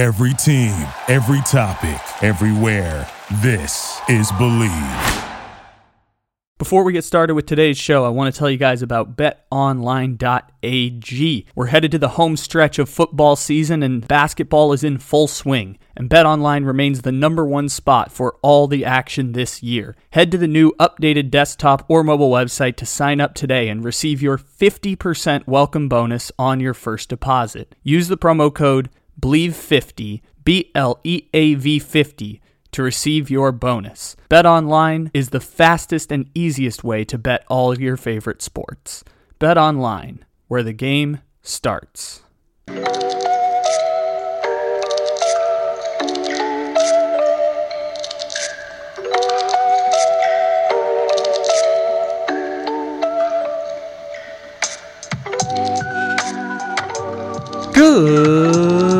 Every team, every topic, everywhere. This is Bleav. Before we get started with today's show, I want to tell you guys about betonline.ag. We're headed to the home stretch of football season and basketball is in full swing. And BetOnline remains the number one spot for all the action this year. Head to the new updated desktop or mobile website to sign up today and receive your 50% welcome bonus on your first deposit. Use the promo code BLEAV50, B L E A V 50 to receive your bonus. Bet online is the fastest and easiest way to bet all your favorite sports. Bet online, where the game starts. Good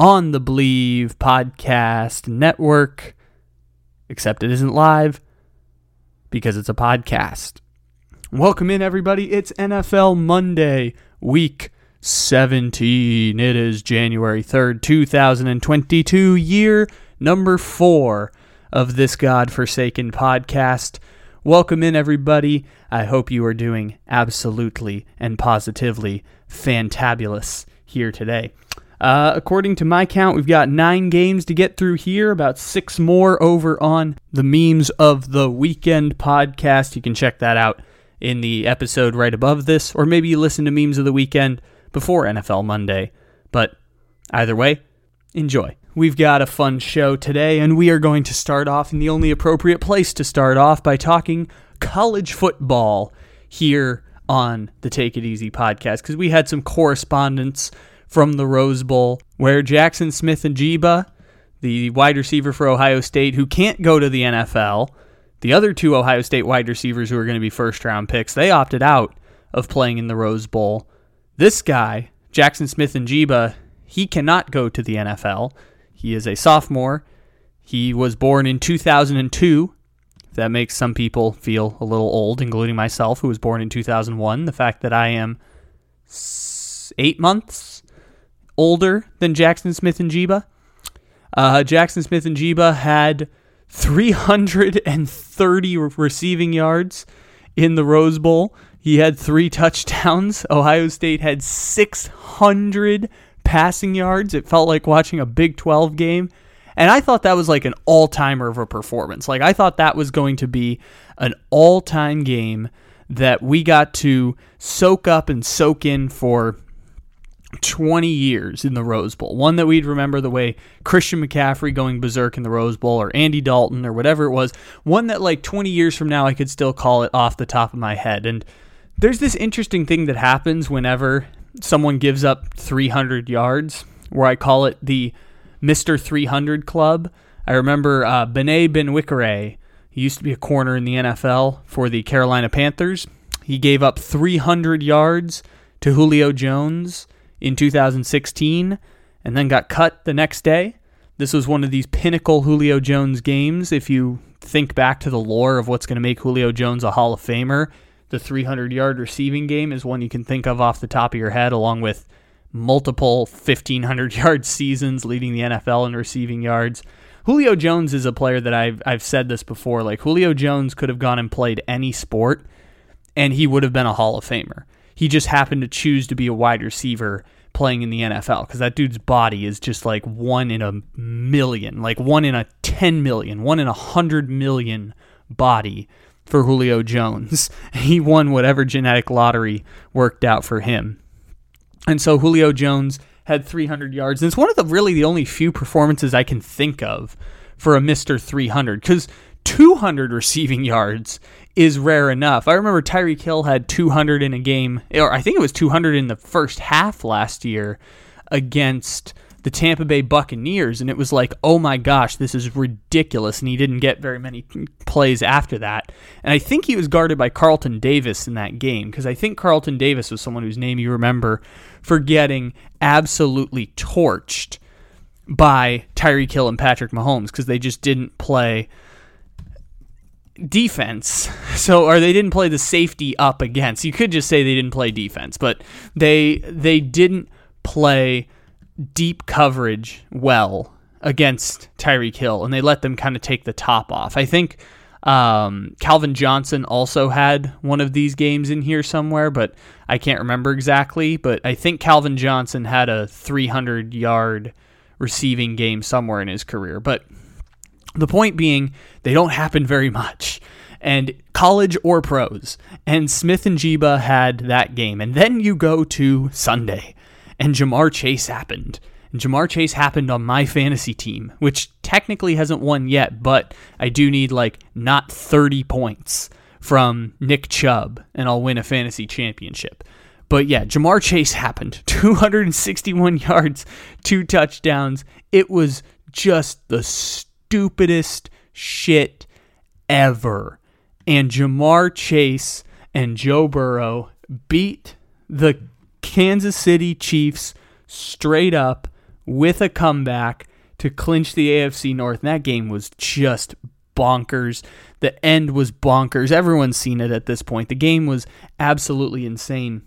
on the Bleav Podcast Network. Except it isn't live because it's a podcast. Welcome in, everybody. It's NFL Monday, week 17. It is January 3rd, 2022, year number four of this God-forsaken podcast. Welcome in, everybody. I hope you are doing absolutely and positively fantabulous here today. Uh, according to my count, we've got nine games to get through here, about six more over on the Memes of the Weekend podcast. You can check that out in the episode right above this, or maybe you listen to Memes of the Weekend before NFL Monday. But either way, enjoy. We've got a fun show today, and we are going to start off in the only appropriate place to start off by talking college football here on the Take It Easy podcast because we had some correspondence from the Rose Bowl where Jackson Smith-Njigba, the wide receiver for Ohio State, who can't go to the NFL, the other two Ohio State wide receivers who are going to be first round picks, they opted out of playing in the Rose Bowl. This guy, Jackson Smith-Njigba, he cannot go to the NFL. He is a sophomore. He was born in 2002. That makes some people feel a little old, including myself, who was born in 2001. The fact that I am eight months older than Jackson Smith-Njigba. Uh, Jackson Smith-Njigba had 330 receiving yards in the Rose Bowl. He had three touchdowns. Ohio State had 600 passing yards. It felt like watching a Big 12 game. And I thought that was like an all timer of a performance. Like, I thought that was going to be an all time game that we got to soak up and soak in for 20 years in the Rose Bowl. One that we'd remember the way Christian McCaffrey going berserk in the Rose Bowl or Andy Dalton or whatever it was. One that, like, 20 years from now, I could still call it off the top of my head. And there's this interesting thing that happens whenever someone gives up 300 yards, where I call it the Mr. 300 Club. I remember uh, Bené Benwikere. He used to be a corner in the NFL for the Carolina Panthers. He gave up 300 yards to Julio Jones in 2016 and then got cut the next day. This was one of these pinnacle Julio Jones games. If you think back to the lore of what's going to make Julio Jones a Hall of Famer, the 300 yard receiving game is one you can think of off the top of your head, along with multiple 1,500 yard seasons leading the NFL in receiving yards. Julio Jones is a player that I've, I've said this before. Like, Julio Jones could have gone and played any sport, and he would have been a Hall of Famer. He just happened to choose to be a wide receiver playing in the NFL because that dude's body is just like one in a million, like one in a 10 million, one in a 100 million body for Julio Jones. He won whatever genetic lottery worked out for him. And so Julio Jones had 300 yards. And it's one of the really the only few performances I can think of for a Mr. 300 because 200 receiving yards is rare enough. I remember Tyreek Hill had 200 in a game, or I think it was 200 in the first half last year against the Tampa Bay Buccaneers, and it was like, oh my gosh, this is ridiculous. And he didn't get very many plays after that. And I think he was guarded by Carlton Davis in that game, because I think Carlton Davis was someone whose name you remember for getting absolutely torched by Tyreek Hill and Patrick Mahomes, because they just didn't play defense. So or they didn't play the safety up against. You could just say they didn't play defense, but they they didn't play deep coverage well against Tyreek Hill, and they let them kind of take the top off. I think um, Calvin Johnson also had one of these games in here somewhere, but I can't remember exactly. But I think Calvin Johnson had a 300 yard receiving game somewhere in his career. But the point being, they don't happen very much. And college or pros. And Smith-Njigba had that game. And then you go to Sunday and Ja'Marr Chase happened. And Ja'Marr Chase happened on my fantasy team, which technically hasn't won yet, but I do need like not 30 points from Nick Chubb, and I'll win a fantasy championship. But yeah, Ja'Marr Chase happened. 261 yards, two touchdowns. It was just the stupidest shit ever. And Ja'Marr Chase and Joe Burrow beat the Kansas City Chiefs straight up with a comeback to clinch the AFC North. And that game was just bonkers. The end was bonkers. Everyone's seen it at this point. The game was absolutely insane.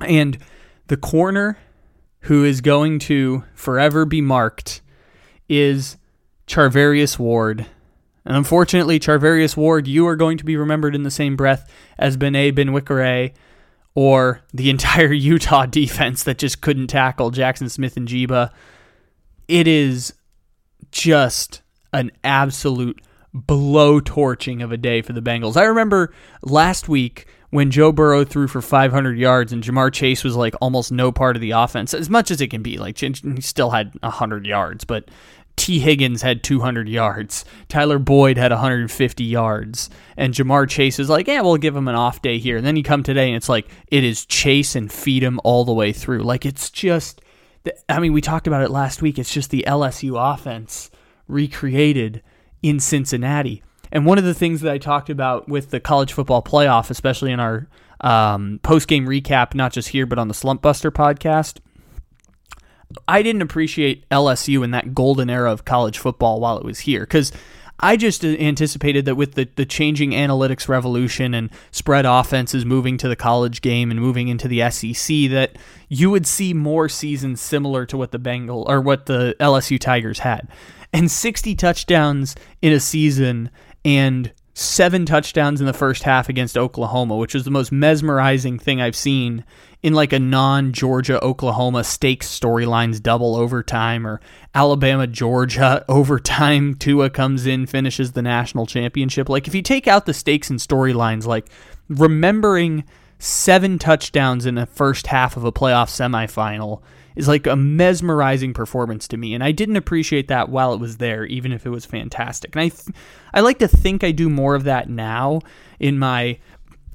And the corner who is going to forever be marked is Charvarius Ward. And unfortunately, Charvarius Ward, you are going to be remembered in the same breath as Bené Benwikere or the entire Utah defense that just couldn't tackle Jackson Smith-Njigba. It is just an absolute blow torching of a day for the Bengals. I remember last week when Joe Burrow threw for 500 yards and Ja'Marr Chase was like almost no part of the offense, as much as it can be. Like he still had 100 yards, but Tee Higgins had 200 yards. Tyler Boyd had 150 yards. And Ja'Marr Chase is like, yeah, we'll give him an off day here. And then you come today and it's like, it is Chase and feed him all the way through. Like, it's just, I mean, we talked about it last week. It's just the LSU offense recreated in Cincinnati. And one of the things that I talked about with the college football playoff, especially in our um, post game recap, not just here, but on the Slump Buster podcast, I didn't appreciate LSU in that golden era of college football while it was here because I just uh, anticipated that with the, the changing analytics revolution and spread offenses moving to the college game and moving into the SEC, that you would see more seasons similar to what the Bengal or what the LSU Tigers had. And 60 touchdowns in a season and seven touchdowns in the first half against Oklahoma, which was the most mesmerizing thing I've seen in like a non Georgia Oklahoma stakes storylines double overtime or Alabama Georgia overtime. Tua comes in, finishes the national championship. Like if you take out the stakes and storylines, like remembering seven touchdowns in the first half of a playoff semifinal is like a mesmerizing performance to me and I didn't appreciate that while it was there even if it was fantastic. And I th- I like to think I do more of that now in my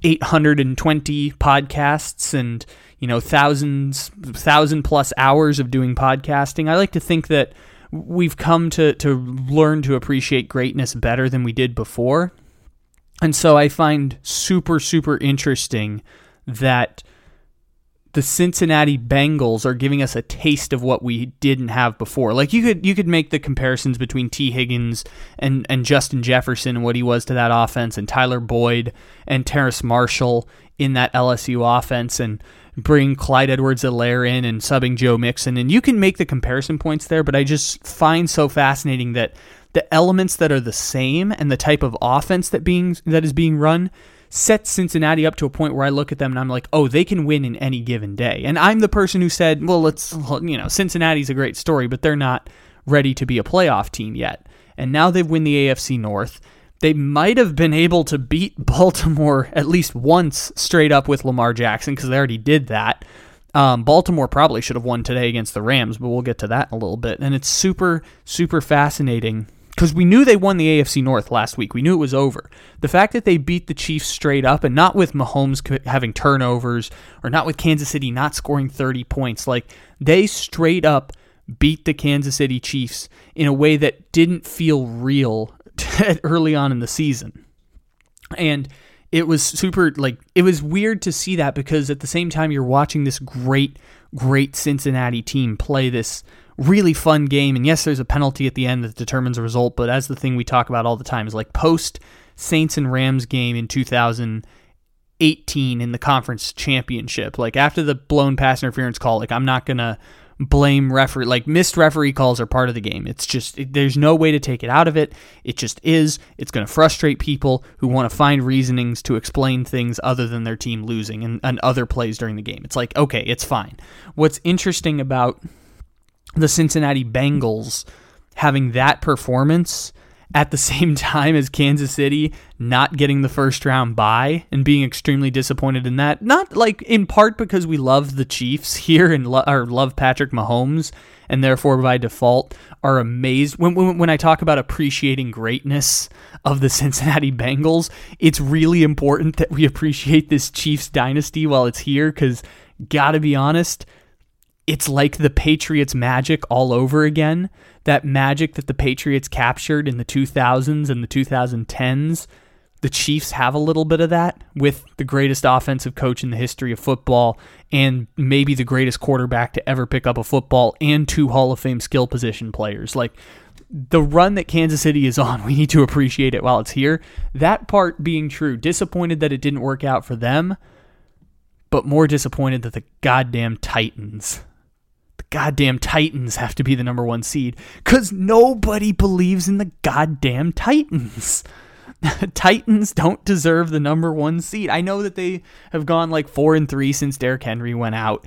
820 podcasts and you know thousands thousand plus hours of doing podcasting i like to think that we've come to to learn to appreciate greatness better than we did before and so i find super super interesting that the Cincinnati Bengals are giving us a taste of what we didn't have before. Like you could you could make the comparisons between Tee Higgins and and Justin Jefferson and what he was to that offense and Tyler Boyd and Terrace Marshall in that LSU offense and bring Clyde Edwards-Helaire in and subbing Joe Mixon and you can make the comparison points there, but I just find so fascinating that the elements that are the same and the type of offense that being that is being run sets Cincinnati up to a point where I look at them and I'm like, oh, they can win in any given day. And I'm the person who said, well, let's, you know, Cincinnati's a great story, but they're not ready to be a playoff team yet. And now they've won the AFC North. They might have been able to beat Baltimore at least once straight up with Lamar Jackson because they already did that. Um, Baltimore probably should have won today against the Rams, but we'll get to that in a little bit. And it's super, super fascinating because we knew they won the AFC North last week. We knew it was over. The fact that they beat the Chiefs straight up and not with Mahomes having turnovers or not with Kansas City not scoring 30 points, like they straight up beat the Kansas City Chiefs in a way that didn't feel real early on in the season. And it was super like it was weird to see that because at the same time you're watching this great great Cincinnati team play this really fun game. And yes, there's a penalty at the end that determines the result, but as the thing we talk about all the time is like post Saints and Rams game in 2018 in the conference championship. Like after the blown pass interference call, like I'm not gonna blame referee like missed referee calls are part of the game it's just it, there's no way to take it out of it it just is it's going to frustrate people who want to find reasonings to explain things other than their team losing and, and other plays during the game it's like okay it's fine what's interesting about the Cincinnati Bengals having that performance at the same time as Kansas City not getting the first round bye and being extremely disappointed in that. Not like in part because we love the Chiefs here and lo- or love Patrick Mahomes and therefore by default are amazed when, when when I talk about appreciating greatness of the Cincinnati Bengals, it's really important that we appreciate this Chiefs dynasty while it's here cuz got to be honest, it's like the Patriots magic all over again. That magic that the Patriots captured in the 2000s and the 2010s. The Chiefs have a little bit of that with the greatest offensive coach in the history of football and maybe the greatest quarterback to ever pick up a football and two Hall of Fame skill position players. Like the run that Kansas City is on, we need to appreciate it while it's here. That part being true, disappointed that it didn't work out for them, but more disappointed that the goddamn Titans goddamn Titans have to be the number one seed because nobody believes in the goddamn Titans. Titans don't deserve the number one seed. I know that they have gone like four and three since Derrick Henry went out.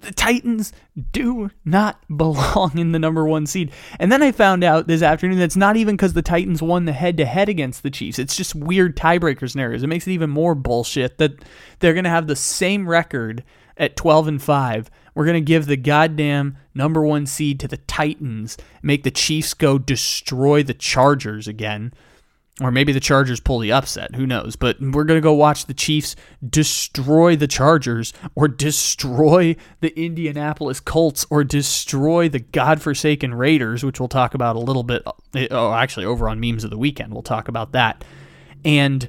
The Titans do not belong in the number one seed. And then I found out this afternoon that's not even because the Titans won the head to head against the Chiefs. It's just weird tiebreaker scenarios. It makes it even more bullshit that they're going to have the same record at 12 and 5 we're going to give the goddamn number one seed to the Titans, make the Chiefs go destroy the Chargers again. Or maybe the Chargers pull the upset. Who knows? But we're going to go watch the Chiefs destroy the Chargers or destroy the Indianapolis Colts or destroy the godforsaken Raiders, which we'll talk about a little bit. Eh, oh, actually, over on Memes of the Weekend, we'll talk about that. And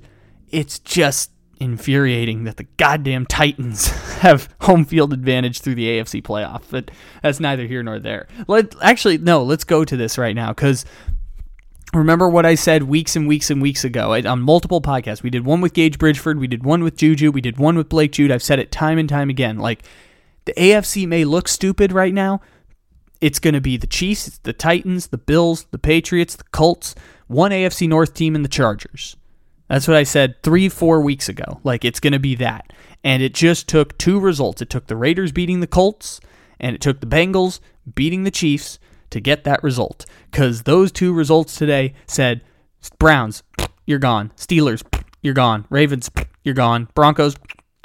it's just infuriating that the goddamn Titans have home field advantage through the AFC playoff, but that's neither here nor there. Let actually no, let's go to this right now because remember what I said weeks and weeks and weeks ago on multiple podcasts. We did one with Gage Bridgeford, we did one with Juju, we did one with Blake Jude. I've said it time and time again. Like the AFC may look stupid right now. It's going to be the Chiefs, the Titans, the Bills, the Patriots, the Colts, one AFC North team, and the Chargers. That's what I said three, four weeks ago. Like, it's going to be that. And it just took two results. It took the Raiders beating the Colts, and it took the Bengals beating the Chiefs to get that result. Because those two results today said Browns, you're gone. Steelers, you're gone. Ravens, you're gone. Broncos,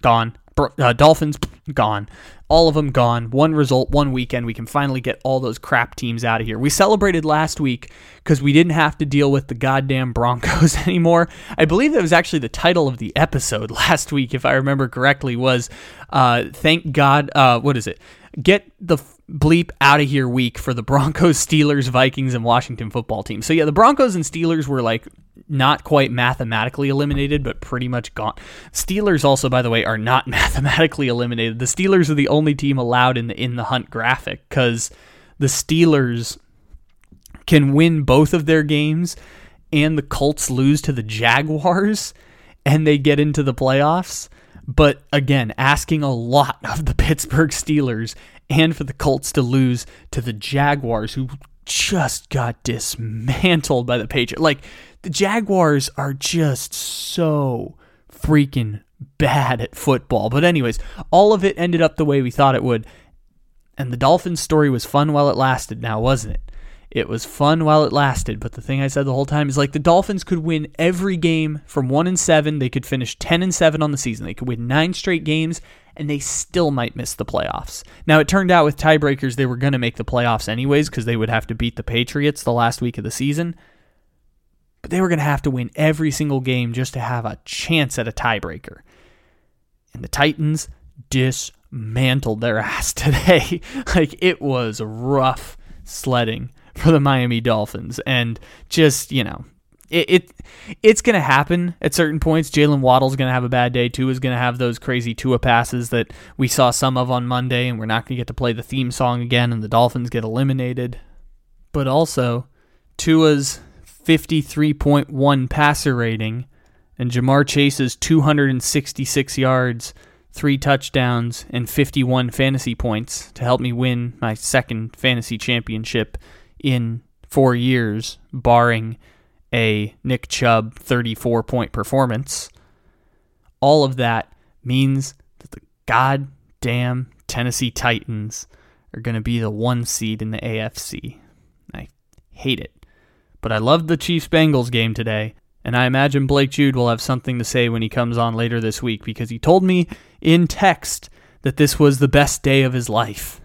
gone. Uh, Dolphins, gone all of them gone. One result, one weekend. We can finally get all those crap teams out of here. We celebrated last week because we didn't have to deal with the goddamn Broncos anymore. I believe that was actually the title of the episode last week, if I remember correctly, was uh, Thank God, uh, what is it? Get the bleep out of here week for the Broncos, Steelers, Vikings, and Washington football team. So yeah, the Broncos and Steelers were like not quite mathematically eliminated, but pretty much gone. Steelers also, by the way, are not mathematically eliminated. The Steelers are the only team allowed in the in the hunt graphic because the Steelers can win both of their games and the Colts lose to the Jaguars and they get into the playoffs. But again, asking a lot of the Pittsburgh Steelers and for the Colts to lose to the Jaguars, who just got dismantled by the Patriots. Like, the Jaguars are just so freaking bad at football. But, anyways, all of it ended up the way we thought it would. And the Dolphins story was fun while it lasted now, wasn't it? It was fun while it lasted, but the thing I said the whole time is like the Dolphins could win every game from 1 and 7. They could finish 10 and 7 on the season. They could win 9 straight games and they still might miss the playoffs. Now it turned out with tiebreakers they were going to make the playoffs anyways cuz they would have to beat the Patriots the last week of the season. But they were going to have to win every single game just to have a chance at a tiebreaker. And the Titans dismantled their ass today. like it was rough sledding for the Miami Dolphins, and just you know, it, it it's going to happen at certain points. Jaylen Waddle's going to have a bad day. Tua is going to have those crazy Tua passes that we saw some of on Monday, and we're not going to get to play the theme song again, and the Dolphins get eliminated. But also, Tua's 53.1 passer rating and Ja'Marr Chase's 266 yards, three touchdowns, and 51 fantasy points to help me win my second fantasy championship in four years, barring a Nick Chubb 34 point performance. All of that means that the goddamn Tennessee Titans are going to be the one seed in the AFC. I hate it. But I loved the Chiefs Bengals game today, and I imagine Blake Jude will have something to say when he comes on later this week because he told me in text that this was the best day of his life.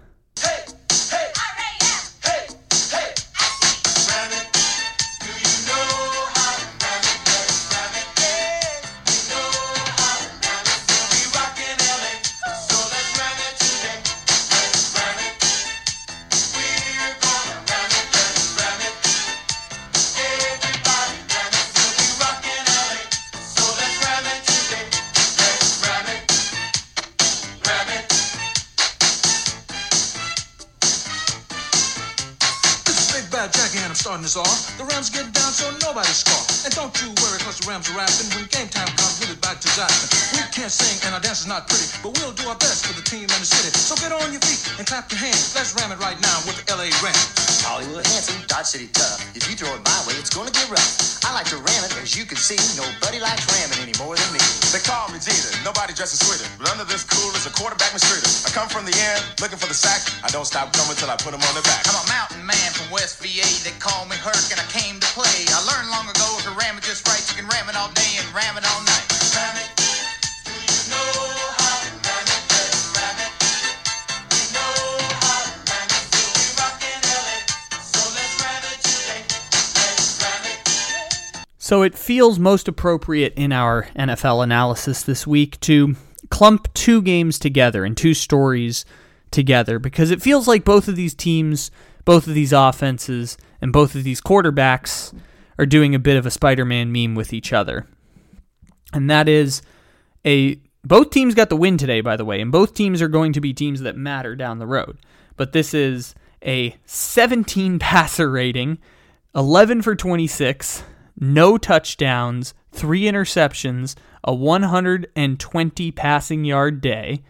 Dodge City tough. If you throw it my way, it's gonna get rough. I like to ram it, as you can see. Nobody likes ramming any more than me. They call me Jeter, nobody dresses sweeter. But under this cool is a quarterback mistreater. I come from the end, looking for the sack. I don't stop coming till I put them on the back. I'm a mountain man from West VA. They call me Herc, and I came to play. I learned long ago if you ram it just right, you can ram it all day and ram it all night. Ram it. So it feels most appropriate in our NFL analysis this week to clump two games together and two stories together because it feels like both of these teams, both of these offenses, and both of these quarterbacks are doing a bit of a Spider-Man meme with each other. And that is a both teams got the win today by the way, and both teams are going to be teams that matter down the road. But this is a 17 passer rating, 11 for 26, no touchdowns, 3 interceptions, a 120 passing yard day.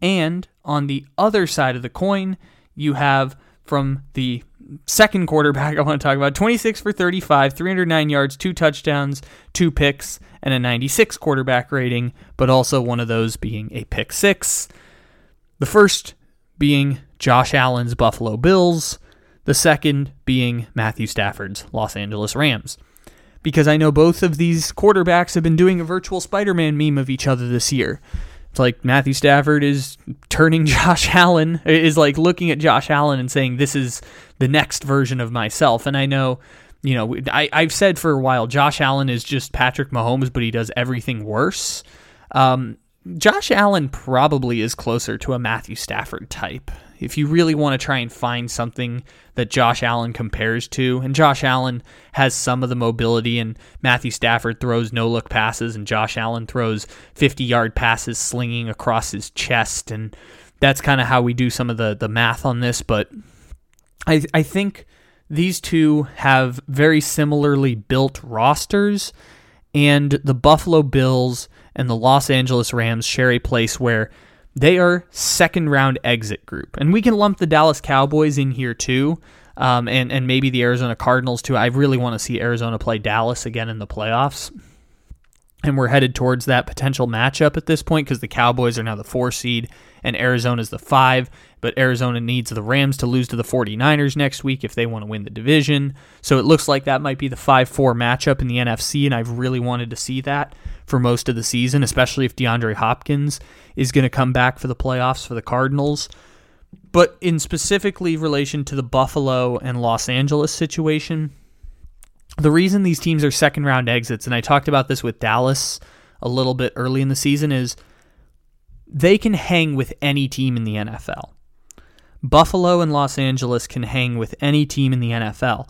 And on the other side of the coin, you have from the second quarterback I want to talk about 26 for 35, 309 yards, two touchdowns, two picks, and a 96 quarterback rating, but also one of those being a pick six. The first being Josh Allen's Buffalo Bills, the second being Matthew Stafford's Los Angeles Rams. Because I know both of these quarterbacks have been doing a virtual Spider Man meme of each other this year. It's like Matthew Stafford is turning Josh Allen, is like looking at Josh Allen and saying, This is the next version of myself. And I know, you know, I, I've said for a while, Josh Allen is just Patrick Mahomes, but he does everything worse. Um, Josh Allen probably is closer to a Matthew Stafford type. If you really want to try and find something that Josh Allen compares to, and Josh Allen has some of the mobility, and Matthew Stafford throws no look passes, and Josh Allen throws 50 yard passes slinging across his chest, and that's kind of how we do some of the, the math on this. But I, I think these two have very similarly built rosters, and the Buffalo Bills and the Los Angeles Rams share a place where they are second round exit group. And we can lump the Dallas Cowboys in here too. Um, and, and maybe the Arizona Cardinals too. I really want to see Arizona play Dallas again in the playoffs. And we're headed towards that potential matchup at this point because the Cowboys are now the four seed and Arizona's the five. But Arizona needs the Rams to lose to the 49ers next week if they want to win the division. So it looks like that might be the 5 4 matchup in the NFC, and I've really wanted to see that for most of the season, especially if DeAndre Hopkins is going to come back for the playoffs for the Cardinals. But in specifically relation to the Buffalo and Los Angeles situation, the reason these teams are second round exits, and I talked about this with Dallas a little bit early in the season, is they can hang with any team in the NFL. Buffalo and Los Angeles can hang with any team in the NFL.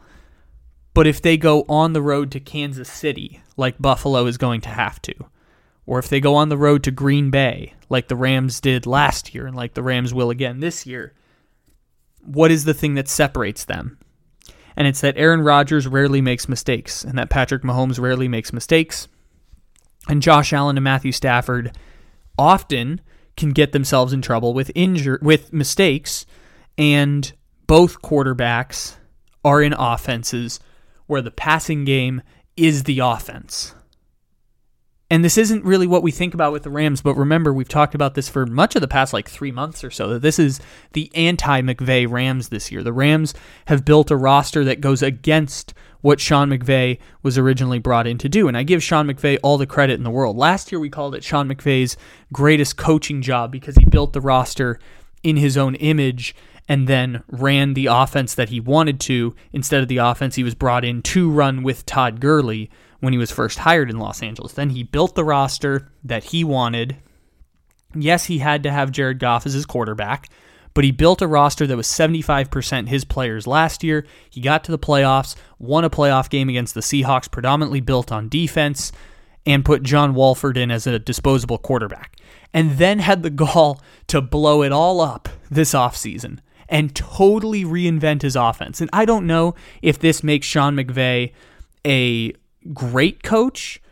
But if they go on the road to Kansas City, like Buffalo is going to have to, or if they go on the road to Green Bay, like the Rams did last year and like the Rams will again this year, what is the thing that separates them? And it's that Aaron Rodgers rarely makes mistakes, and that Patrick Mahomes rarely makes mistakes, and Josh Allen and Matthew Stafford often can get themselves in trouble with injure with mistakes, and both quarterbacks are in offenses where the passing game is the offense. And this isn't really what we think about with the Rams, but remember, we've talked about this for much of the past like three months or so, that this is the anti McVay Rams this year. The Rams have built a roster that goes against what Sean McVay was originally brought in to do. And I give Sean McVay all the credit in the world. Last year, we called it Sean McVay's greatest coaching job because he built the roster in his own image and then ran the offense that he wanted to instead of the offense he was brought in to run with Todd Gurley when he was first hired in Los Angeles. Then he built the roster that he wanted. Yes, he had to have Jared Goff as his quarterback, but he built a roster that was 75% his players last year. He got to the playoffs, won a playoff game against the Seahawks, predominantly built on defense, and put John Wolford in as a disposable quarterback. And then had the gall to blow it all up this offseason and totally reinvent his offense. And I don't know if this makes Sean McVay a great coach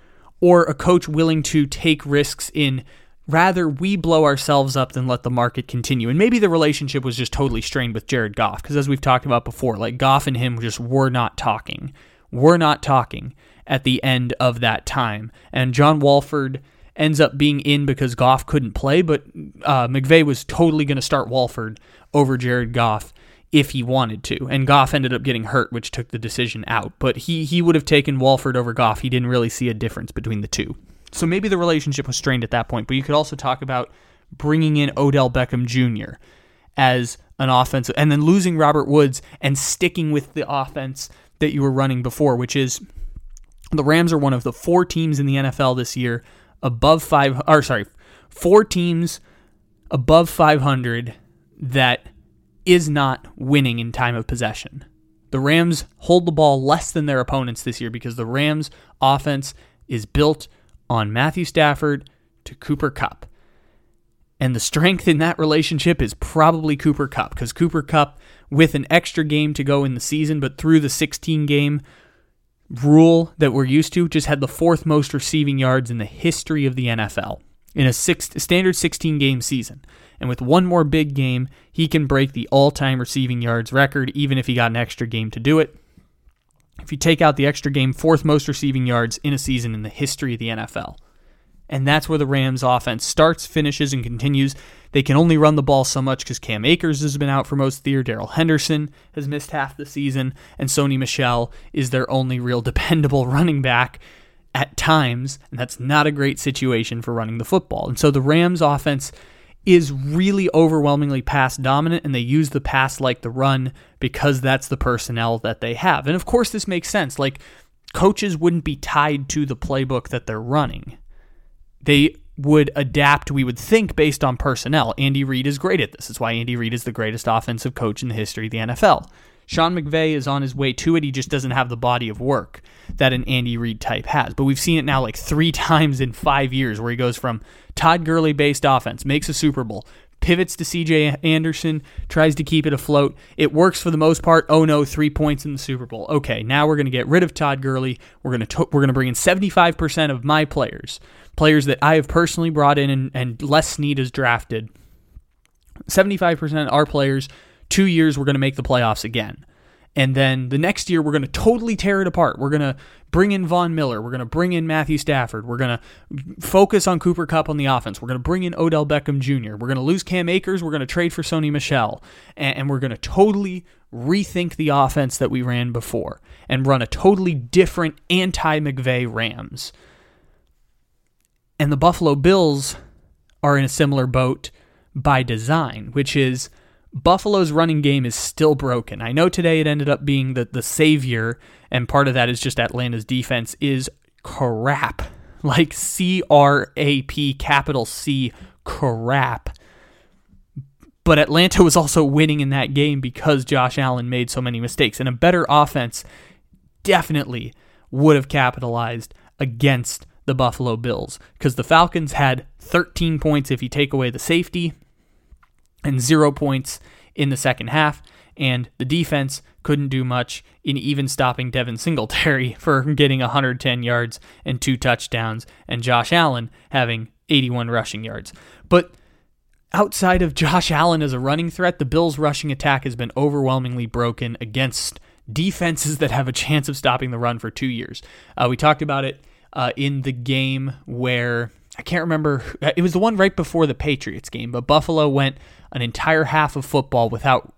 or a coach willing to take risks in rather we blow ourselves up than let the market continue. And maybe the relationship was just totally strained with Jared Goff because as we've talked about before, like Goff and him just were not talking. Were not talking at the end of that time. And John Wolford ends up being in because Goff couldn't play, but uh, McVay was totally going to start Wolford over Jared Goff if he wanted to. And Goff ended up getting hurt, which took the decision out. But he he would have taken Wolford over Goff. He didn't really see a difference between the two. So maybe the relationship was strained at that point. But you could also talk about bringing in Odell Beckham Jr. as an offensive, and then losing Robert Woods and sticking with the offense that you were running before, which is the Rams are one of the four teams in the NFL this year above five. Or sorry, four teams above 500 that is not winning in time of possession. The Rams hold the ball less than their opponents this year because the Rams offense is built on Matthew Stafford to Cooper Kupp. And the strength in that relationship is probably Cooper Kupp because Cooper Kupp, with an extra game to go in the season, but through the 16 game rule that we're used to, just had the fourth most receiving yards in the history of the NFL in a six, standard 16 game season. And with one more big game, he can break the all time receiving yards record, even if he got an extra game to do it. If you take out the extra game, fourth most receiving yards in a season in the history of the NFL. And that's where the Rams offense starts, finishes, and continues. They can only run the ball so much because Cam Akers has been out for most of the year. Darrell Henderson has missed half the season, and Sony Michel is their only real dependable running back at times, and that's not a great situation for running the football. And so the Rams offense is really overwhelmingly pass dominant and they use the pass like the run because that's the personnel that they have. And of course this makes sense. Like coaches wouldn't be tied to the playbook that they're running. They would adapt, we would think, based on personnel. Andy Reid is great at this. That's why Andy Reid is the greatest offensive coach in the history of the NFL. Sean McVay is on his way to it. He just doesn't have the body of work that an Andy Reid type has. But we've seen it now like three times in five years where he goes from Todd Gurley based offense, makes a Super Bowl, pivots to CJ Anderson, tries to keep it afloat. It works for the most part. Oh no, three points in the Super Bowl. Okay, now we're going to get rid of Todd Gurley. We're going to we're going to bring in 75% of my players, players that I have personally brought in and, and Les Snead has drafted. 75% of our players two years we're going to make the playoffs again. And then the next year, we're going to totally tear it apart. We're going to bring in Von Miller. We're going to bring in Matthew Stafford. We're going to focus on Cooper Kupp on the offense. We're going to bring in Odell Beckham Jr. We're going to lose Cam Akers. We're going to trade for Sony Michel. And, we're going to totally rethink the offense that we ran before and run a totally different anti McVay Rams. And the Buffalo Bills are in a similar boat by design, which is Buffalo's running game is still broken. I know today it ended up being the, the savior, and part of that is just Atlanta's defense is crap. Like C R A P, capital C, crap. But Atlanta was also winning in that game because Josh Allen made so many mistakes. And a better offense definitely would have capitalized against the Buffalo Bills because the Falcons had 13 points if you take away the safety and zero points in the second half. And the defense couldn't do much in even stopping Devin Singletary for getting 110 yards and two touchdowns, and Josh Allen having 81 rushing yards. But outside of Josh Allen as a running threat, the Bills' rushing attack has been overwhelmingly broken against defenses that have a chance of stopping the run for two years. Uh, we talked about it uh, in the game where I can't remember. It was the one right before the Patriots game, but Buffalo went an entire half of football without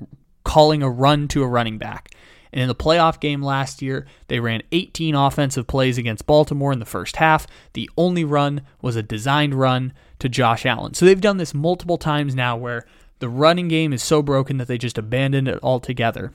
calling a run to a running back. And in the playoff game last year, they ran 18 offensive plays against Baltimore in the first half. The only run was a designed run to Josh Allen. So they've done this multiple times now where the running game is so broken that they just abandoned it altogether.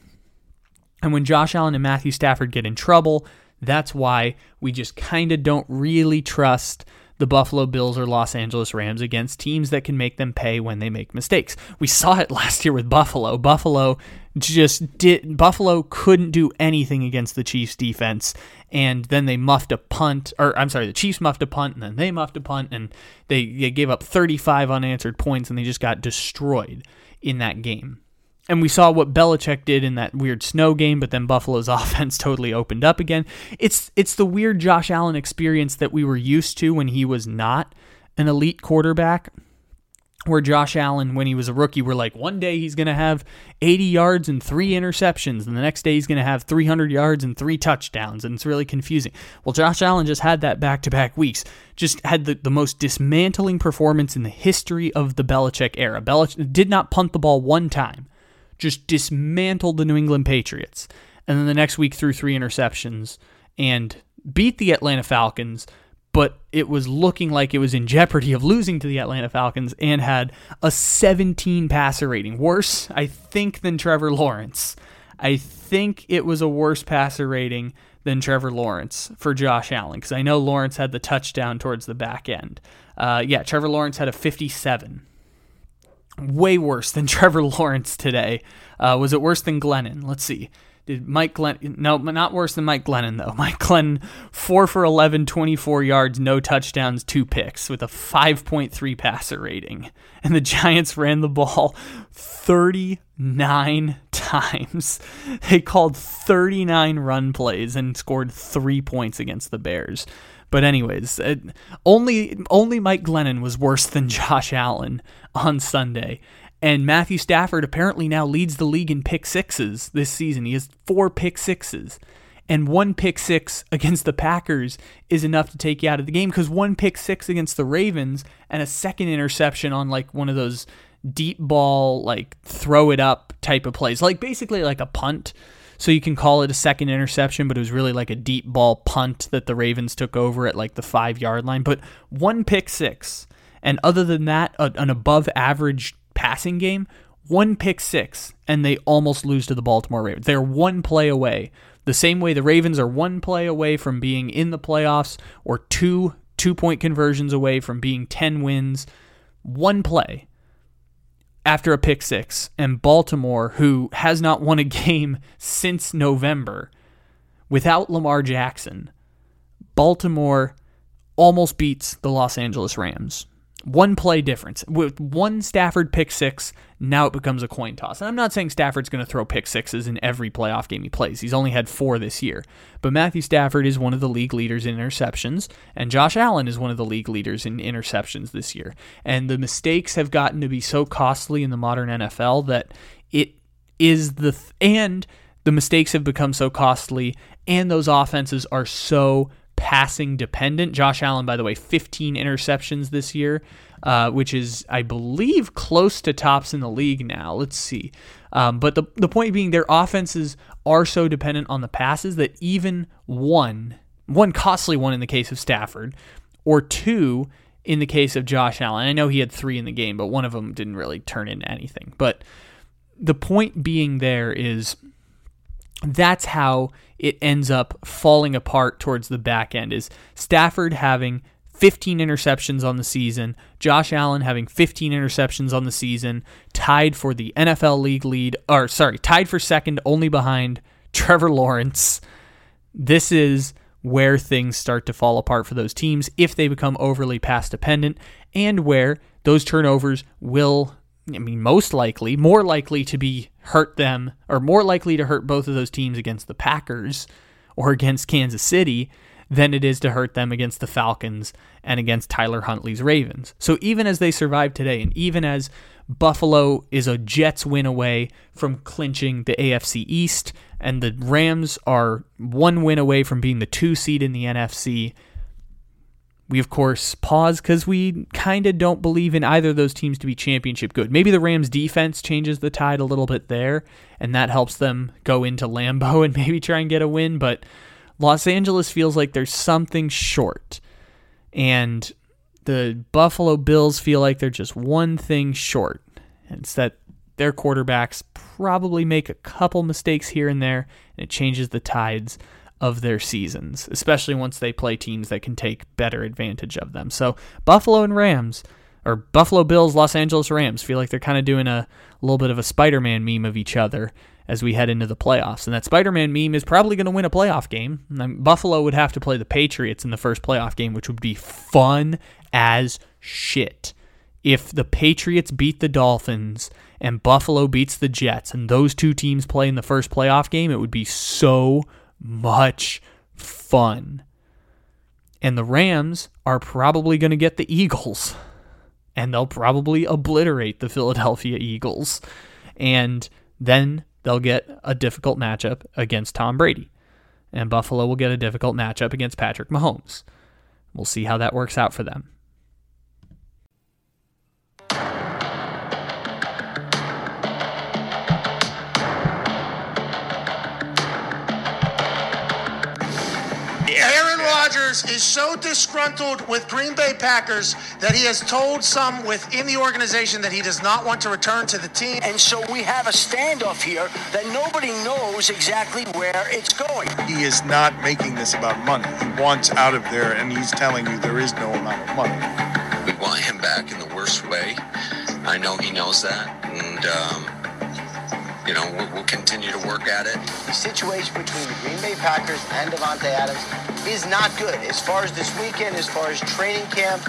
And when Josh Allen and Matthew Stafford get in trouble, that's why we just kind of don't really trust the Buffalo Bills or Los Angeles Rams against teams that can make them pay when they make mistakes. We saw it last year with Buffalo. Buffalo just did Buffalo couldn't do anything against the Chiefs defense and then they muffed a punt or I'm sorry, the Chiefs muffed a punt and then they muffed a punt and they, they gave up 35 unanswered points and they just got destroyed in that game. And we saw what Belichick did in that weird snow game, but then Buffalo's offense totally opened up again. It's it's the weird Josh Allen experience that we were used to when he was not an elite quarterback. Where Josh Allen, when he was a rookie, we're like, one day he's going to have 80 yards and three interceptions, and the next day he's going to have 300 yards and three touchdowns, and it's really confusing. Well, Josh Allen just had that back to back weeks, just had the, the most dismantling performance in the history of the Belichick era. Belichick did not punt the ball one time just dismantled the New England Patriots. And then the next week threw three interceptions and beat the Atlanta Falcons, but it was looking like it was in jeopardy of losing to the Atlanta Falcons and had a 17 passer rating. Worse, I think, than Trevor Lawrence. I think it was a worse passer rating than Trevor Lawrence for Josh Allen because I know Lawrence had the touchdown towards the back end. Uh, yeah, Trevor Lawrence had a 57 way worse than Trevor Lawrence today. Uh, was it worse than Glennon? Let's see. Did Mike Glennon? No, not worse than Mike Glennon, though. Mike Glennon, 4 for 11, 24 yards, no touchdowns, two picks, with a 5.3 passer rating. And the Giants ran the ball 39 times. They called 39 run plays and scored three points against the Bears. But anyways, it, only only Mike Glennon was worse than Josh Allen on Sunday. And Matthew Stafford apparently now leads the league in pick sixes this season. He has four pick sixes. And one pick six against the Packers is enough to take you out of the game because one pick six against the Ravens and a second interception on like one of those deep ball, like throw it up type of plays, like basically like a punt so you can call it a second interception, but it was really like a deep ball punt that the Ravens took over at like the five yard line. But one pick six. And other than that, a, an above average passing game, one pick six, and they almost lose to the Baltimore Ravens. They're one play away. The same way the Ravens are one play away from being in the playoffs or two two point conversions away from being 10 wins. One play after a pick six, and Baltimore, who has not won a game since November without Lamar Jackson, Baltimore almost beats the Los Angeles Rams. One play difference. With one Stafford pick six, now it becomes a coin toss. And I'm not saying Stafford's going to throw pick sixes in every playoff game he plays. He's only had four this year. But Matthew Stafford is one of the league leaders in interceptions, and Josh Allen is one of the league leaders in interceptions this year. And the mistakes have gotten to be so costly in the modern NFL that it is the. Th- and the mistakes have become so costly, and those offenses are so passing dependent. Josh Allen, by the way, 15 interceptions this year, uh, which is, I believe, close to tops in the league now. Let's see. Um, but the, the point being, their offenses are so dependent on the passes that even one, one costly one in the case of Stafford, or two in the case of Josh Allen. I know he had three in the game, but one of them didn't really turn into anything. But the point being there is that's how it ends up falling apart towards the back end is Stafford having 15 interceptions on the season, Josh Allen having 15 interceptions on the season, tied for the NFL league lead or sorry, tied for second only behind Trevor Lawrence. This is where things start to fall apart for those teams if they become overly pass dependent and where those turnovers will I mean, most likely, more likely to be hurt them, or more likely to hurt both of those teams against the Packers or against Kansas City than it is to hurt them against the Falcons and against Tyler Huntley's Ravens. So even as they survive today, and even as Buffalo is a Jets win away from clinching the AFC East, and the Rams are one win away from being the two seed in the NFC, we, of course, pause because we kind of don't believe in either of those teams to be championship good. Maybe the Rams' defense changes the tide a little bit there, and that helps them go into Lambeau and maybe try and get a win. But Los Angeles feels like there's something short. And the Buffalo Bills feel like they're just one thing short. And it's that their quarterbacks probably make a couple mistakes here and there, and it changes the tides of their seasons, especially once they play teams that can take better advantage of them. So Buffalo and Rams, or Buffalo Bills, Los Angeles Rams, feel like they're kind of doing a, a little bit of a Spider Man meme of each other as we head into the playoffs. And that Spider Man meme is probably going to win a playoff game. Buffalo would have to play the Patriots in the first playoff game, which would be fun as shit. If the Patriots beat the Dolphins and Buffalo beats the Jets, and those two teams play in the first playoff game, it would be so much fun. And the Rams are probably going to get the Eagles. And they'll probably obliterate the Philadelphia Eagles. And then they'll get a difficult matchup against Tom Brady. And Buffalo will get a difficult matchup against Patrick Mahomes. We'll see how that works out for them. Rodgers is so disgruntled with Green Bay Packers that he has told some within the organization that he does not want to return to the team. And so we have a standoff here that nobody knows exactly where it's going. He is not making this about money. He wants out of there, and he's telling you there is no amount of money. We want him back in the worst way. I know he knows that, and um, you know we'll, we'll continue to work at it. The situation between the Green Bay Packers and Davante Adams is not good. As far as this weekend, as far as training camp,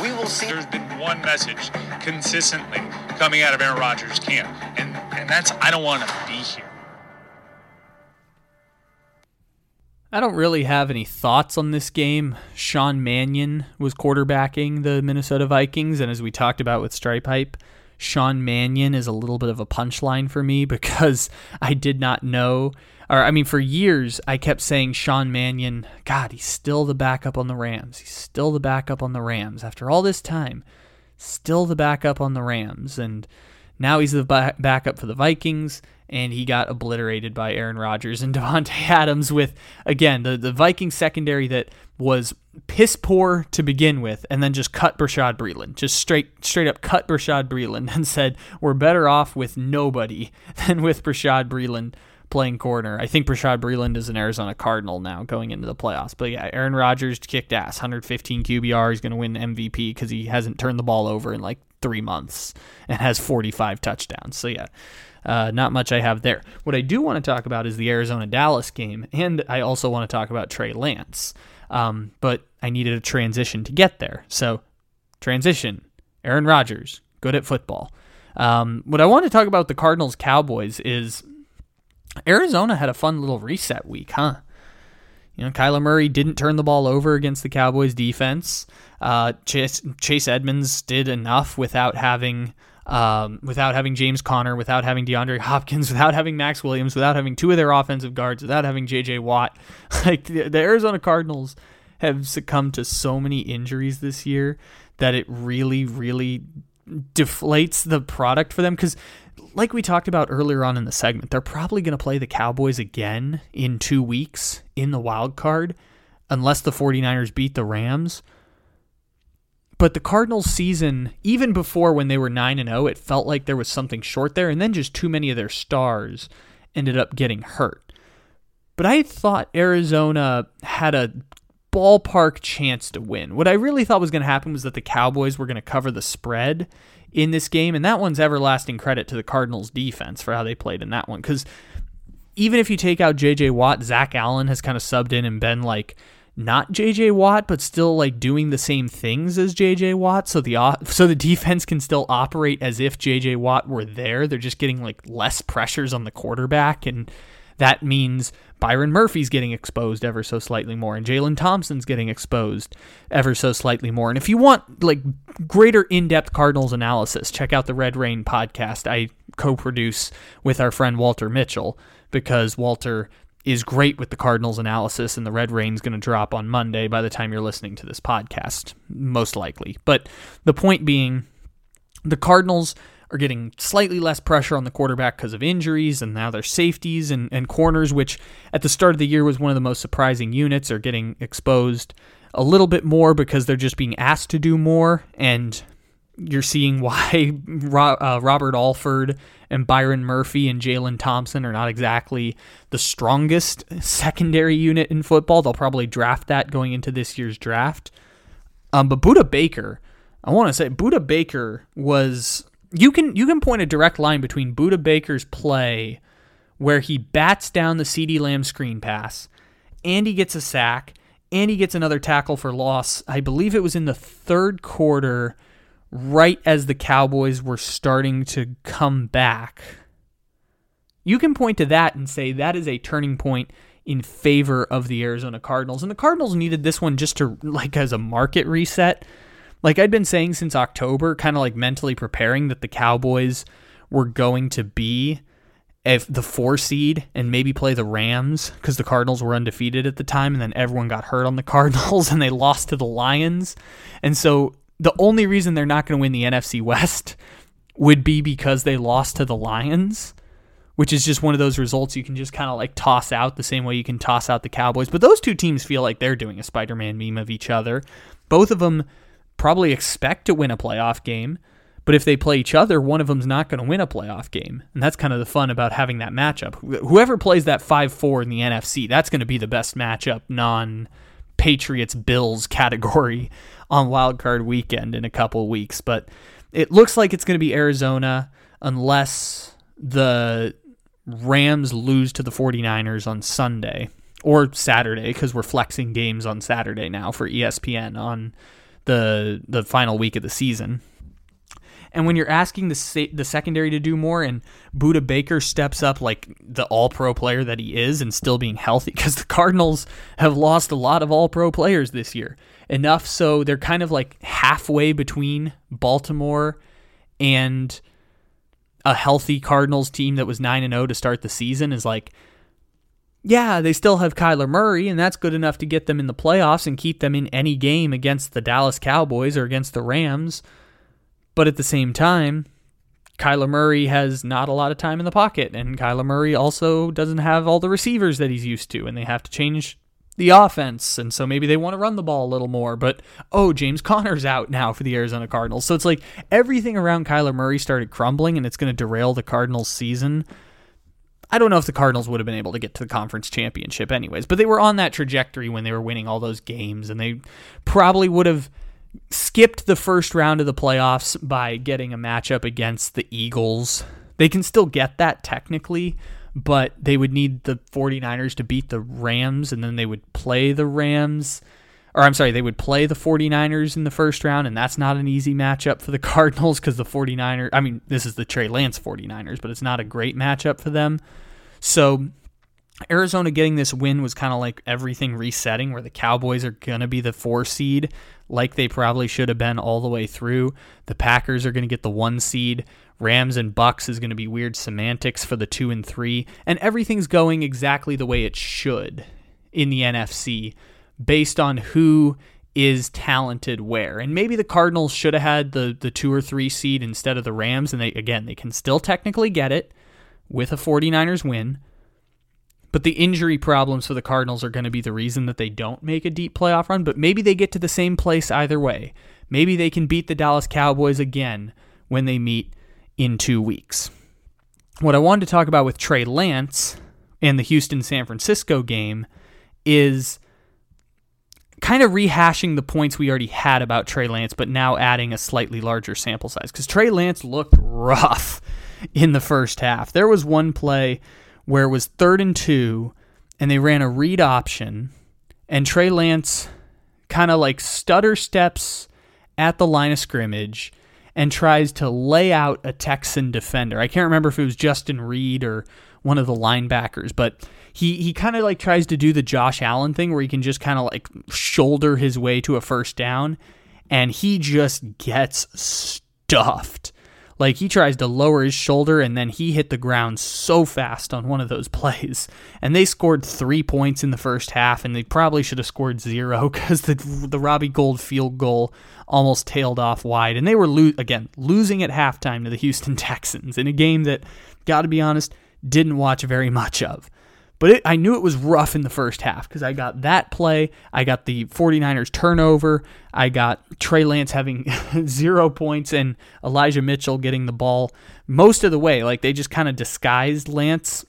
we will see. There's been one message consistently coming out of Aaron Rodgers' camp, and, and that's I don't want to be here. I don't really have any thoughts on this game. Sean Mannion was quarterbacking the Minnesota Vikings, and as we talked about with Stripe Hype, Sean Mannion is a little bit of a punchline for me because I did not know, or I mean, for years I kept saying Sean Mannion, God, he's still the backup on the Rams. He's still the backup on the Rams. After all this time, still the backup on the Rams. And now he's the ba- backup for the Vikings, and he got obliterated by Aaron Rodgers and Davante Adams with, again, the, the Vikings secondary that was piss poor to begin with, and then just cut Bashaud Breeland. Just straight straight up cut Bashaud Breeland and said, we're better off with nobody than with Bashaud Breeland playing corner. I think Bashaud Breeland is an Arizona Cardinal now going into the playoffs. But yeah, Aaron Rodgers kicked ass. 115 QBR. He's going to win MVP because he hasn't turned the ball over in like three months and has 45 touchdowns. So yeah, uh, not much I have there. What I do want to talk about is the Arizona Dallas game, and I also want to talk about Trey Lance. Um, but I needed a transition to get there. So transition. Aaron Rodgers, good at football. Um, what I want to talk about the Cardinals Cowboys is Arizona had a fun little reset week, huh? You know, Kyler Murray didn't turn the ball over against the Cowboys defense. Uh, Chase, Chase Edmonds did enough without having um, without having James Conner, without having DeAndre Hopkins, without having Maxx Williams, without having two of their offensive guards, without having J.J. Watt. Like the, the Arizona Cardinals have succumbed to so many injuries this year that it really, really deflates the product for them because like we talked about earlier on in the segment they're probably going to play the cowboys again in two weeks in the wild card unless the 49ers beat the rams. But the cardinals season even before when they were 9 and 0 it felt like there was something short there and then just too many of their stars ended up getting hurt. But i thought arizona had a ballpark chance to win. What I really thought was going to happen was that the Cowboys were going to cover the spread in this game, and that one's everlasting credit to the Cardinals defense for how they played in that one. Because even if you take out J.J. Watt, Zach Allen has kind of subbed in and been like not J.J. Watt, but still like doing the same things as J.J. Watt, so the so the defense can still operate as if J.J. Watt were there. They're just getting like less pressures on the quarterback and that means Byron Murphy's getting exposed ever so slightly more, and Jalen Thompson's getting exposed ever so slightly more. And if you want like greater in-depth Cardinals analysis, check out the Red Rain podcast I co-produce with our friend Walter Mitchell because Walter is great with the Cardinals analysis, and the Red Rain's going to drop on Monday by the time you're listening to this podcast, most likely. But the point being, the Cardinals are getting slightly less pressure on the quarterback because of injuries, and now their safeties and, and corners, which at the start of the year was one of the most surprising units, are getting exposed a little bit more because they're just being asked to do more. And you're seeing why uh, Robert Alford and Byron Murphy and Jalen Thompson are not exactly the strongest secondary unit in football. They'll probably draft that going into this year's draft. Um, but Budda Baker, I want to say Budda Baker was you can you can point a direct line between Budda Baker's play where he bats down the CeeDee Lamb screen pass and he gets a sack and he gets another tackle for loss. I believe it was in the third quarter right as the Cowboys were starting to come back. You can point to that and say that is a turning point in favor of the Arizona Cardinals. And the Cardinals needed this one just to like as a market reset like I'd been saying since October, kind of like mentally preparing that the Cowboys were going to be if the four seed and maybe play the Rams because the Cardinals were undefeated at the time, and then everyone got hurt on the Cardinals and they lost to the Lions. And so the only reason they're not going to win the NFC West would be because they lost to the Lions, which is just one of those results you can just kind of like toss out the same way you can toss out the Cowboys. But those two teams feel like they're doing a Spider Man meme of each other. Both of them probably expect to win a playoff game. But if they play each other, one of them's not going to win a playoff game. And that's kind of the fun about having that matchup. Whoever plays that 5 4 in the NFC, that's going to be the best matchup, non Patriots Bills category on Wild Card weekend in a couple weeks. But it looks like it's going to be Arizona unless the Rams lose to the 49ers on Sunday or Saturday because we're flexing games on Saturday now for ESPN on the the final week of the season. And when you're asking the the secondary to do more, and Budda Baker steps up like the All Pro player that he is, and still being healthy, because the Cardinals have lost a lot of All Pro players this year, enough so they're kind of like halfway between Baltimore and a healthy Cardinals team that was nine and zero oh to start the season. Is like yeah, they still have Kyler Murray, and that's good enough to get them in the playoffs and keep them in any game against the Dallas Cowboys or against the Rams. But at the same time, Kyler Murray has not a lot of time in the pocket, and Kyler Murray also doesn't have all the receivers that he's used to, and they have to change the offense, and so maybe they want to run the ball a little more. But oh, James Conner's out now for the Arizona Cardinals, so it's like everything around Kyler Murray started crumbling, and it's going to derail the Cardinals' season. I don't know if the Cardinals would have been able to get to the conference championship anyways, but they were on that trajectory when they were winning all those games, and they probably would have skipped the first round of the playoffs by getting a matchup against the Eagles. They can still get that technically, but they would need the 49ers to beat the Rams, and then they would play the Rams. Or I'm sorry, they would play the 49ers in the first round, and that's not an easy matchup for the Cardinals because the 49ers, I mean, this is the Trey Lance 49ers, but it's not a great matchup for them. So Arizona getting this win was kind of like everything resetting, where the Cowboys are going to be the four seed, like they probably should have been all the way through. The Packers are going to get the one seed. Rams and Bucks is going to be weird semantics for the two and three. And everything's going exactly the way it should in the NFC based on who is talented where. And maybe the Cardinals should have had the, the two or three seed instead of the Rams. And they, again, they can still technically get it with a 49ers win but the injury problems for the Cardinals are going to be the reason that they don't make a deep playoff run. But maybe they get to the same place either way. Maybe they can beat the Dallas Cowboys again when they meet in two weeks. What I wanted to talk about with Trey Lance and the Houston San Francisco game is kind of rehashing the points we already had about Trey Lance, but now adding a slightly larger sample size. Because Trey Lance looked rough in the first half. There was one play where it was third and two, and they ran a read option, and Trey Lance kind of like stutter steps at the line of scrimmage and tries to lay out a Texan defender. I can't remember if it was Justin Reid or one of the linebackers, but he he kind of like tries to do the Josh Allen thing where he can just kind of like shoulder his way to a first down and he just gets stuffed. Like he tries to lower his shoulder and then he hit the ground so fast on one of those plays. And they scored three points in the first half, and they probably should have scored zero because the the Robbie Gould field goal almost tailed off wide. And they were lo- again losing at halftime to the Houston Texans in a game that, got to be honest, didn't watch very much of. But it, I knew it was rough in the first half because I got that play. I got the 49ers turnover. I got Trey Lance having zero points and Elijah Mitchell getting the ball most of the way. Like they just kind of disguised Lance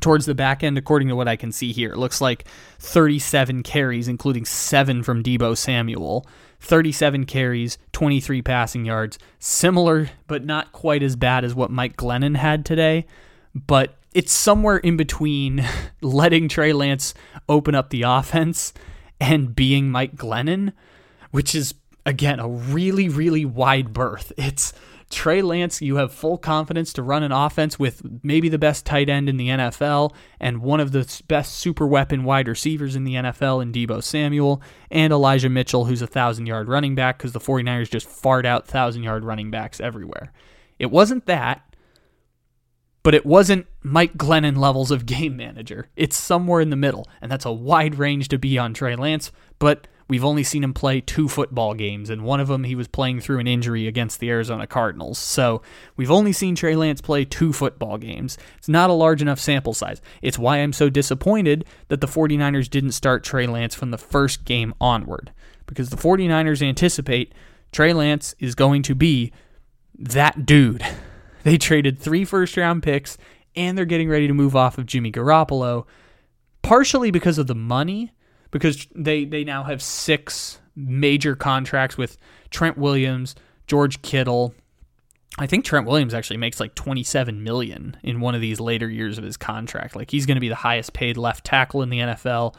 towards the back end, according to what I can see here. It looks like 37 carries, including seven from Deebo Samuel. 37 carries, 23 passing yards. Similar, but not quite as bad as what Mike Glennon had today. But it's somewhere in between letting Trey Lance open up the offense and being Mike Glennon, which is again a really really wide berth. It's Trey Lance, you have full confidence to run an offense with maybe the best tight end in the NFL and one of the best super weapon wide receivers in the NFL in Deebo Samuel and Elijah Mitchell, who's a thousand yard running back because the 49ers just fart out thousand yard running backs everywhere. It wasn't that but it wasn't Mike Glennon levels of game manager. It's somewhere in the middle, and that's a wide range to be on Trey Lance, but we've only seen him play two football games, and one of them he was playing through an injury against the Arizona Cardinals. So we've only seen Trey Lance play two football games. It's not a large enough sample size. It's why I'm so disappointed that the 49ers didn't start Trey Lance from the first game onward, because the 49ers anticipate Trey Lance is going to be that dude. They traded three first round picks and they're getting ready to move off of Jimmy Garoppolo, partially because of the money, because they, they now have six major contracts with Trent Williams, George Kittle. I think Trent Williams actually makes like 27 million in one of these later years of his contract. Like he's going to be the highest paid left tackle in the NFL.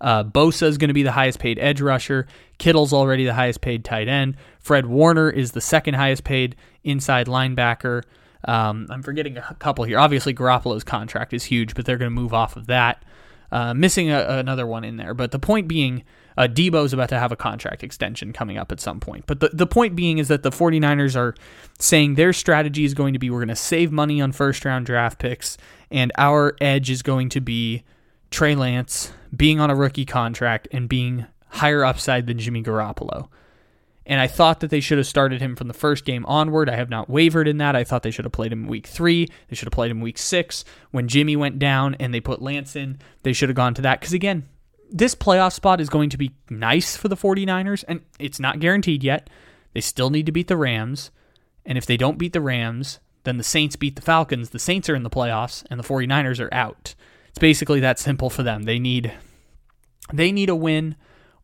Uh, Bosa is going to be the highest paid edge rusher. Kittle's already the highest paid tight end. Fred Warner is the second highest paid inside linebacker. Um, I'm forgetting a couple here. Obviously, Garoppolo's contract is huge, but they're going to move off of that. Uh, missing a, another one in there. But the point being, uh, Deebo's about to have a contract extension coming up at some point. But the, the point being is that the 49ers are saying their strategy is going to be we're going to save money on first round draft picks, and our edge is going to be Trey Lance being on a rookie contract and being higher upside than Jimmy Garoppolo. And I thought that they should have started him from the first game onward. I have not wavered in that. I thought they should have played him week three. They should have played him week six. When Jimmy went down and they put Lance in, they should have gone to that. Because again, this playoff spot is going to be nice for the 49ers, and it's not guaranteed yet. They still need to beat the Rams. And if they don't beat the Rams, then the Saints beat the Falcons. The Saints are in the playoffs, and the 49ers are out. It's basically that simple for them. They need they need a win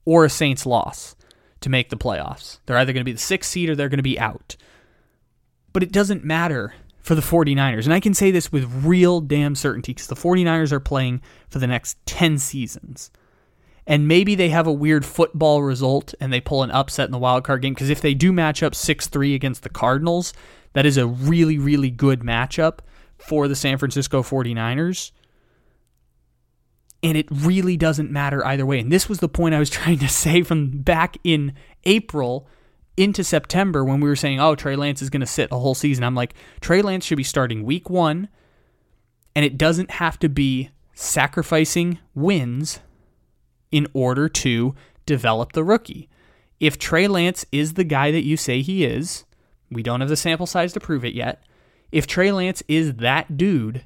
or a Saints loss to make the playoffs. They're either going to be the sixth seed or they're going to be out. But it doesn't matter for the 49ers. And I can say this with real damn certainty because the 49ers are playing for the next 10 seasons. And maybe they have a weird football result and they pull an upset in the wild card game. Because if they do match up 6 3 against the Cardinals, that is a really, really good matchup for the San Francisco 49ers. And it really doesn't matter either way. And this was the point I was trying to say from back in April into September when we were saying, oh, Trey Lance is going to sit a whole season. I'm like, Trey Lance should be starting week one, and it doesn't have to be sacrificing wins in order to develop the rookie. If Trey Lance is the guy that you say he is, we don't have the sample size to prove it yet. If Trey Lance is that dude,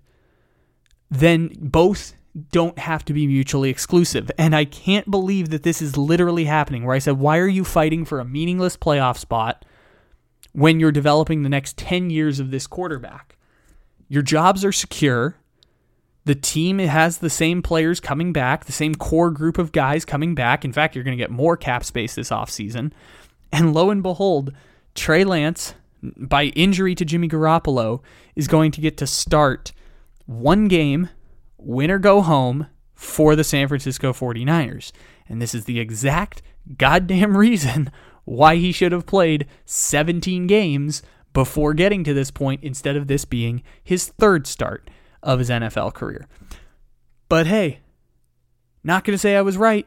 then both don't have to be mutually exclusive. And I can't believe that this is literally happening where I said, why are you fighting for a meaningless playoff spot when you're developing the next 10 years of this quarterback? Your jobs are secure. The team has the same players coming back, the same core group of guys coming back. In fact, you're going to get more cap space this offseason. And lo and behold, Trey Lance, by injury to Jimmy Garoppolo, is going to get to start one game win or go home for the San Francisco 49ers. And this is the exact goddamn reason why he should have played 17 games before getting to this point instead of this being his third start of his NFL career. But hey, not going to say I was right,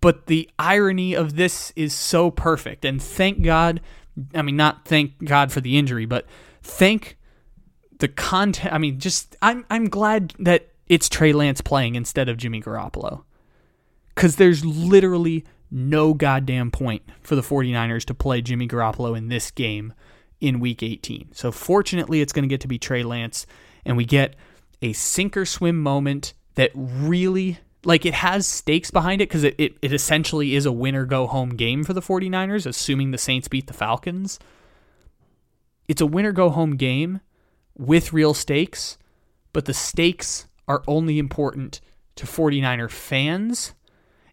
but the irony of this is so perfect. And thank God, I mean, not thank God for the injury, but thank the content. I mean, just I'm I'm glad that it's Trey Lance playing instead of Jimmy Garoppolo. Because there's literally no goddamn point for the 49ers to play Jimmy Garoppolo in this game in week 18. So fortunately, it's going to get to be Trey Lance, and we get a sink or swim moment that really, like, it has stakes behind it because it, it, it essentially is a winner go home game for the 49ers, assuming the Saints beat the Falcons. It's a winner go home game with real stakes, but the stakes are only important to 49er fans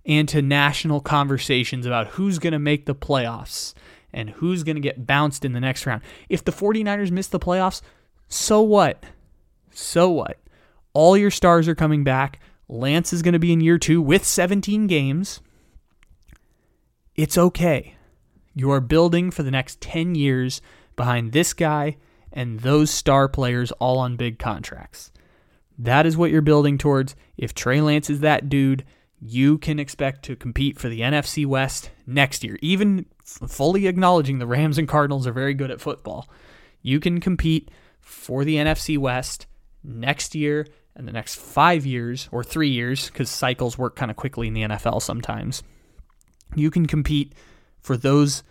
and to national conversations about who's going to make the playoffs and who's going to get bounced in the next round. If the 49ers miss the playoffs, so what? So what? All your stars are coming back. Lance is going to be in year two with 17 games. It's okay. You are building for the next 10 years behind this guy and those star players all on big contracts. That is what you're building towards. If Trey Lance is that dude, you can expect to compete for the NFC West next year. Even fully acknowledging the Rams and Cardinals are very good at football, you can compete for the NFC West next year and the next five years or three years, because cycles work kind of quickly in the NFL sometimes. You can compete for those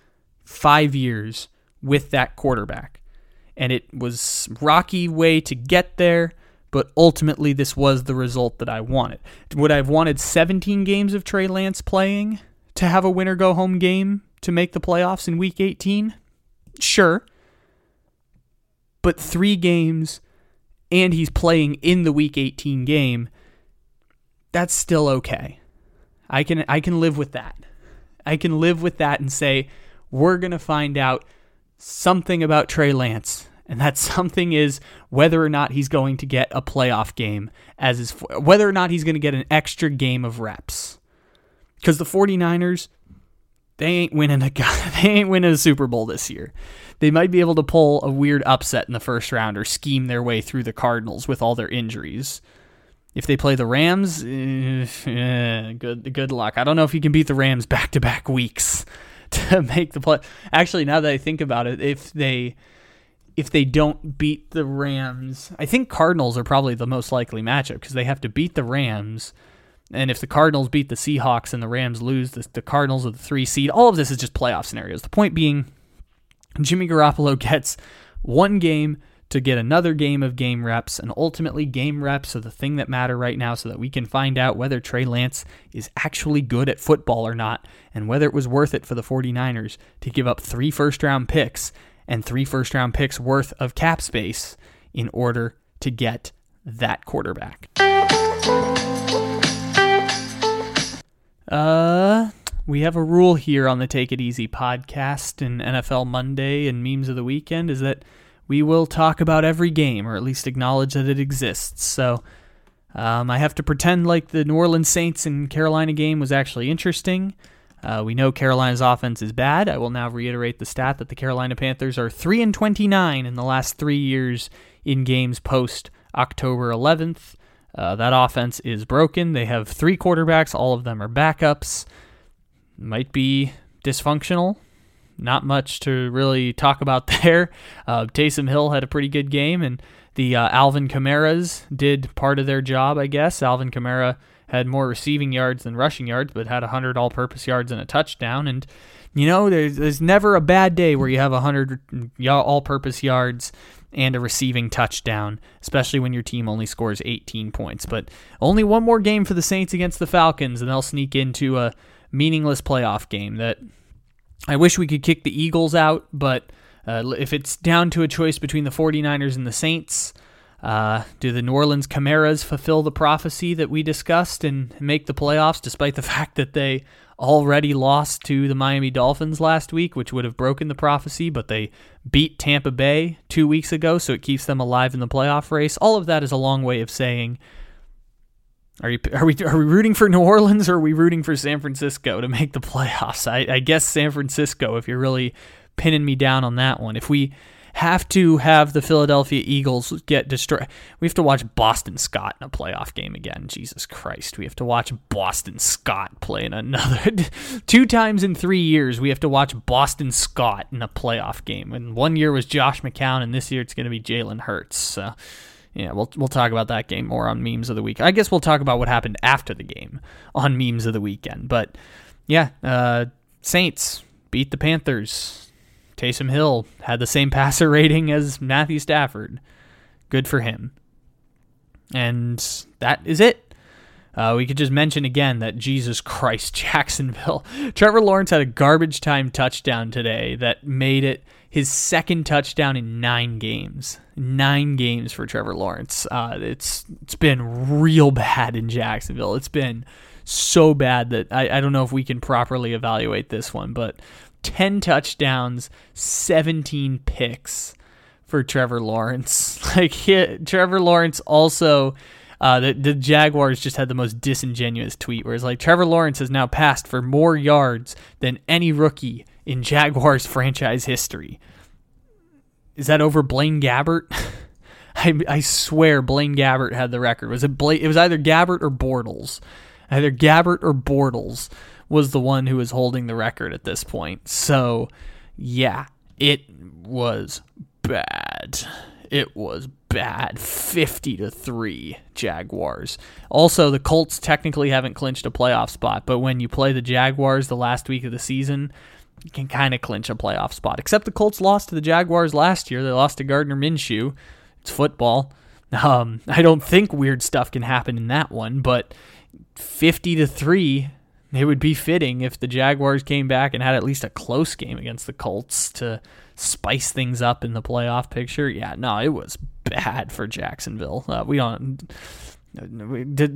five years with that quarterback. And it was rocky way to get there but ultimately this was the result that I wanted. Would I have wanted 17 games of Trey Lance playing to have a winner go home game to make the playoffs in week 18? Sure. But 3 games and he's playing in the week 18 game, that's still okay. I can I can live with that. I can live with that and say we're going to find out something about Trey Lance and that something is whether or not he's going to get a playoff game as his whether or not he's going to get an extra game of reps. Cuz the 49ers they ain't winning a they ain't winning a Super Bowl this year. They might be able to pull a weird upset in the first round or scheme their way through the Cardinals with all their injuries. If they play the Rams, eh, eh, good good luck. I don't know if you can beat the Rams back to back weeks to make the play. Actually, now that I think about it, if they if they don't beat the Rams, I think Cardinals are probably the most likely matchup because they have to beat the Rams. And if the Cardinals beat the Seahawks and the Rams lose, the, the Cardinals are the three seed. All of this is just playoff scenarios. The point being, Jimmy Garoppolo gets one game to get another game of game reps, and ultimately, game reps are the thing that matter right now so that we can find out whether Trey Lance is actually good at football or not, and whether it was worth it for the 49ers to give up three first round picks and three first round picks worth of cap space in order to get that quarterback. Uh, we have a rule here on the Take It Easy podcast and NFL Monday and memes of the weekend is that we will talk about every game or at least acknowledge that it exists. So um, I have to pretend like the New Orleans Saints and Carolina game was actually interesting. Uh, we know Carolina's offense is bad. I will now reiterate the stat that the Carolina Panthers are 3 and 29 in the last 3 years in games post October 11th. Uh, that offense is broken. They have three quarterbacks. All of them are backups. Might be dysfunctional. Not much to really talk about there. Uh, Taysom Hill had a pretty good game, and the uh, Alvin Kamara's did part of their job, I guess. Alvin Kamara had more receiving yards than rushing yards, but had 100 all purpose yards and a touchdown. And, you know, there's, there's never a bad day where you have 100 all purpose yards and a receiving touchdown, especially when your team only scores 18 points. But only one more game for the Saints against the Falcons, and they'll sneak into a meaningless playoff game that I wish we could kick the Eagles out, but uh, if it's down to a choice between the 49ers and the Saints, uh, do the New Orleans Camaras fulfill the prophecy that we discussed and make the playoffs, despite the fact that they already lost to the Miami Dolphins last week, which would have broken the prophecy, but they beat Tampa Bay two weeks ago, so it keeps them alive in the playoff race. All of that is a long way of saying. Are, you, are we are we rooting for New Orleans or are we rooting for San Francisco to make the playoffs? I, I guess San Francisco if you're really pinning me down on that one. If we have to have the Philadelphia Eagles get destroyed. We have to watch Boston Scott in a playoff game again. Jesus Christ. We have to watch Boston Scott play in another. Two times in three years, we have to watch Boston Scott in a playoff game. And one year was Josh McCown, and this year it's going to be Jalen Hurts. So, yeah, we'll, we'll talk about that game more on Memes of the Week. I guess we'll talk about what happened after the game on Memes of the Weekend. But, yeah, uh, Saints beat the Panthers Taysom Hill had the same passer rating as Matthew Stafford. Good for him. And that is it. Uh, we could just mention again that Jesus Christ, Jacksonville. Trevor Lawrence had a garbage time touchdown today that made it his second touchdown in nine games. Nine games for Trevor Lawrence. Uh, it's it's been real bad in Jacksonville. It's been so bad that I, I don't know if we can properly evaluate this one, but 10 touchdowns, 17 picks for Trevor Lawrence. Like Trevor Lawrence also uh, the, the Jaguars just had the most disingenuous tweet where it's like Trevor Lawrence has now passed for more yards than any rookie in Jaguars franchise history. Is that over Blaine Gabbert? I, I swear Blaine Gabbert had the record. Was it Bla- It was either Gabbert or Bortles. Either Gabbert or Bortles was the one who was holding the record at this point. So, yeah, it was bad. It was bad. 50 to 3 Jaguars. Also, the Colts technically haven't clinched a playoff spot, but when you play the Jaguars the last week of the season, you can kind of clinch a playoff spot. Except the Colts lost to the Jaguars last year. They lost to Gardner Minshew. It's football. Um, I don't think weird stuff can happen in that one, but 50 to 3 it would be fitting if the Jaguars came back and had at least a close game against the Colts to spice things up in the playoff picture. Yeah, no, it was bad for Jacksonville. Uh, we don't.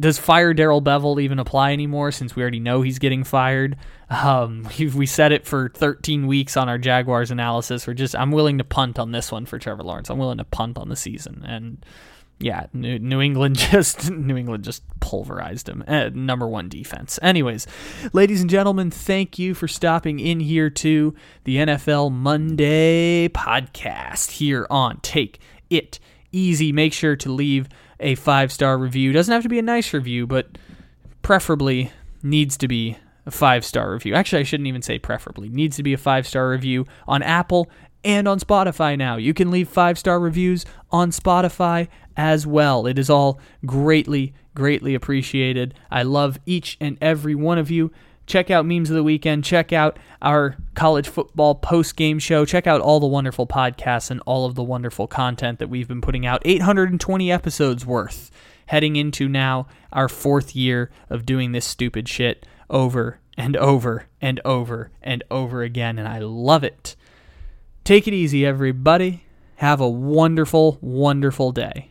Does fire Darrell Bevell even apply anymore since we already know he's getting fired? Um, we, we said it for 13 weeks on our Jaguars analysis. We're just I'm willing to punt on this one for Trevor Lawrence. I'm willing to punt on the season, and yeah, New, New England just New England just pulverized him. Uh, number one defense. Anyways, ladies and gentlemen, thank you for stopping in here to the NFL Monday podcast here on Take It Easy. Make sure to leave a five star review. Doesn't have to be a nice review, but preferably needs to be a five star review. Actually, I shouldn't even say preferably. Needs to be a five star review on Apple and on Spotify now. You can leave five star reviews on Spotify as well. It is all greatly, greatly appreciated. I love each and every one of you. Check out Memes of the Weekend. Check out our college football post game show. Check out all the wonderful podcasts and all of the wonderful content that we've been putting out. 820 episodes worth. Heading into now our fourth year of doing this stupid shit over and over and over and over again. And I love it. Take it easy, everybody. Have a wonderful, wonderful day.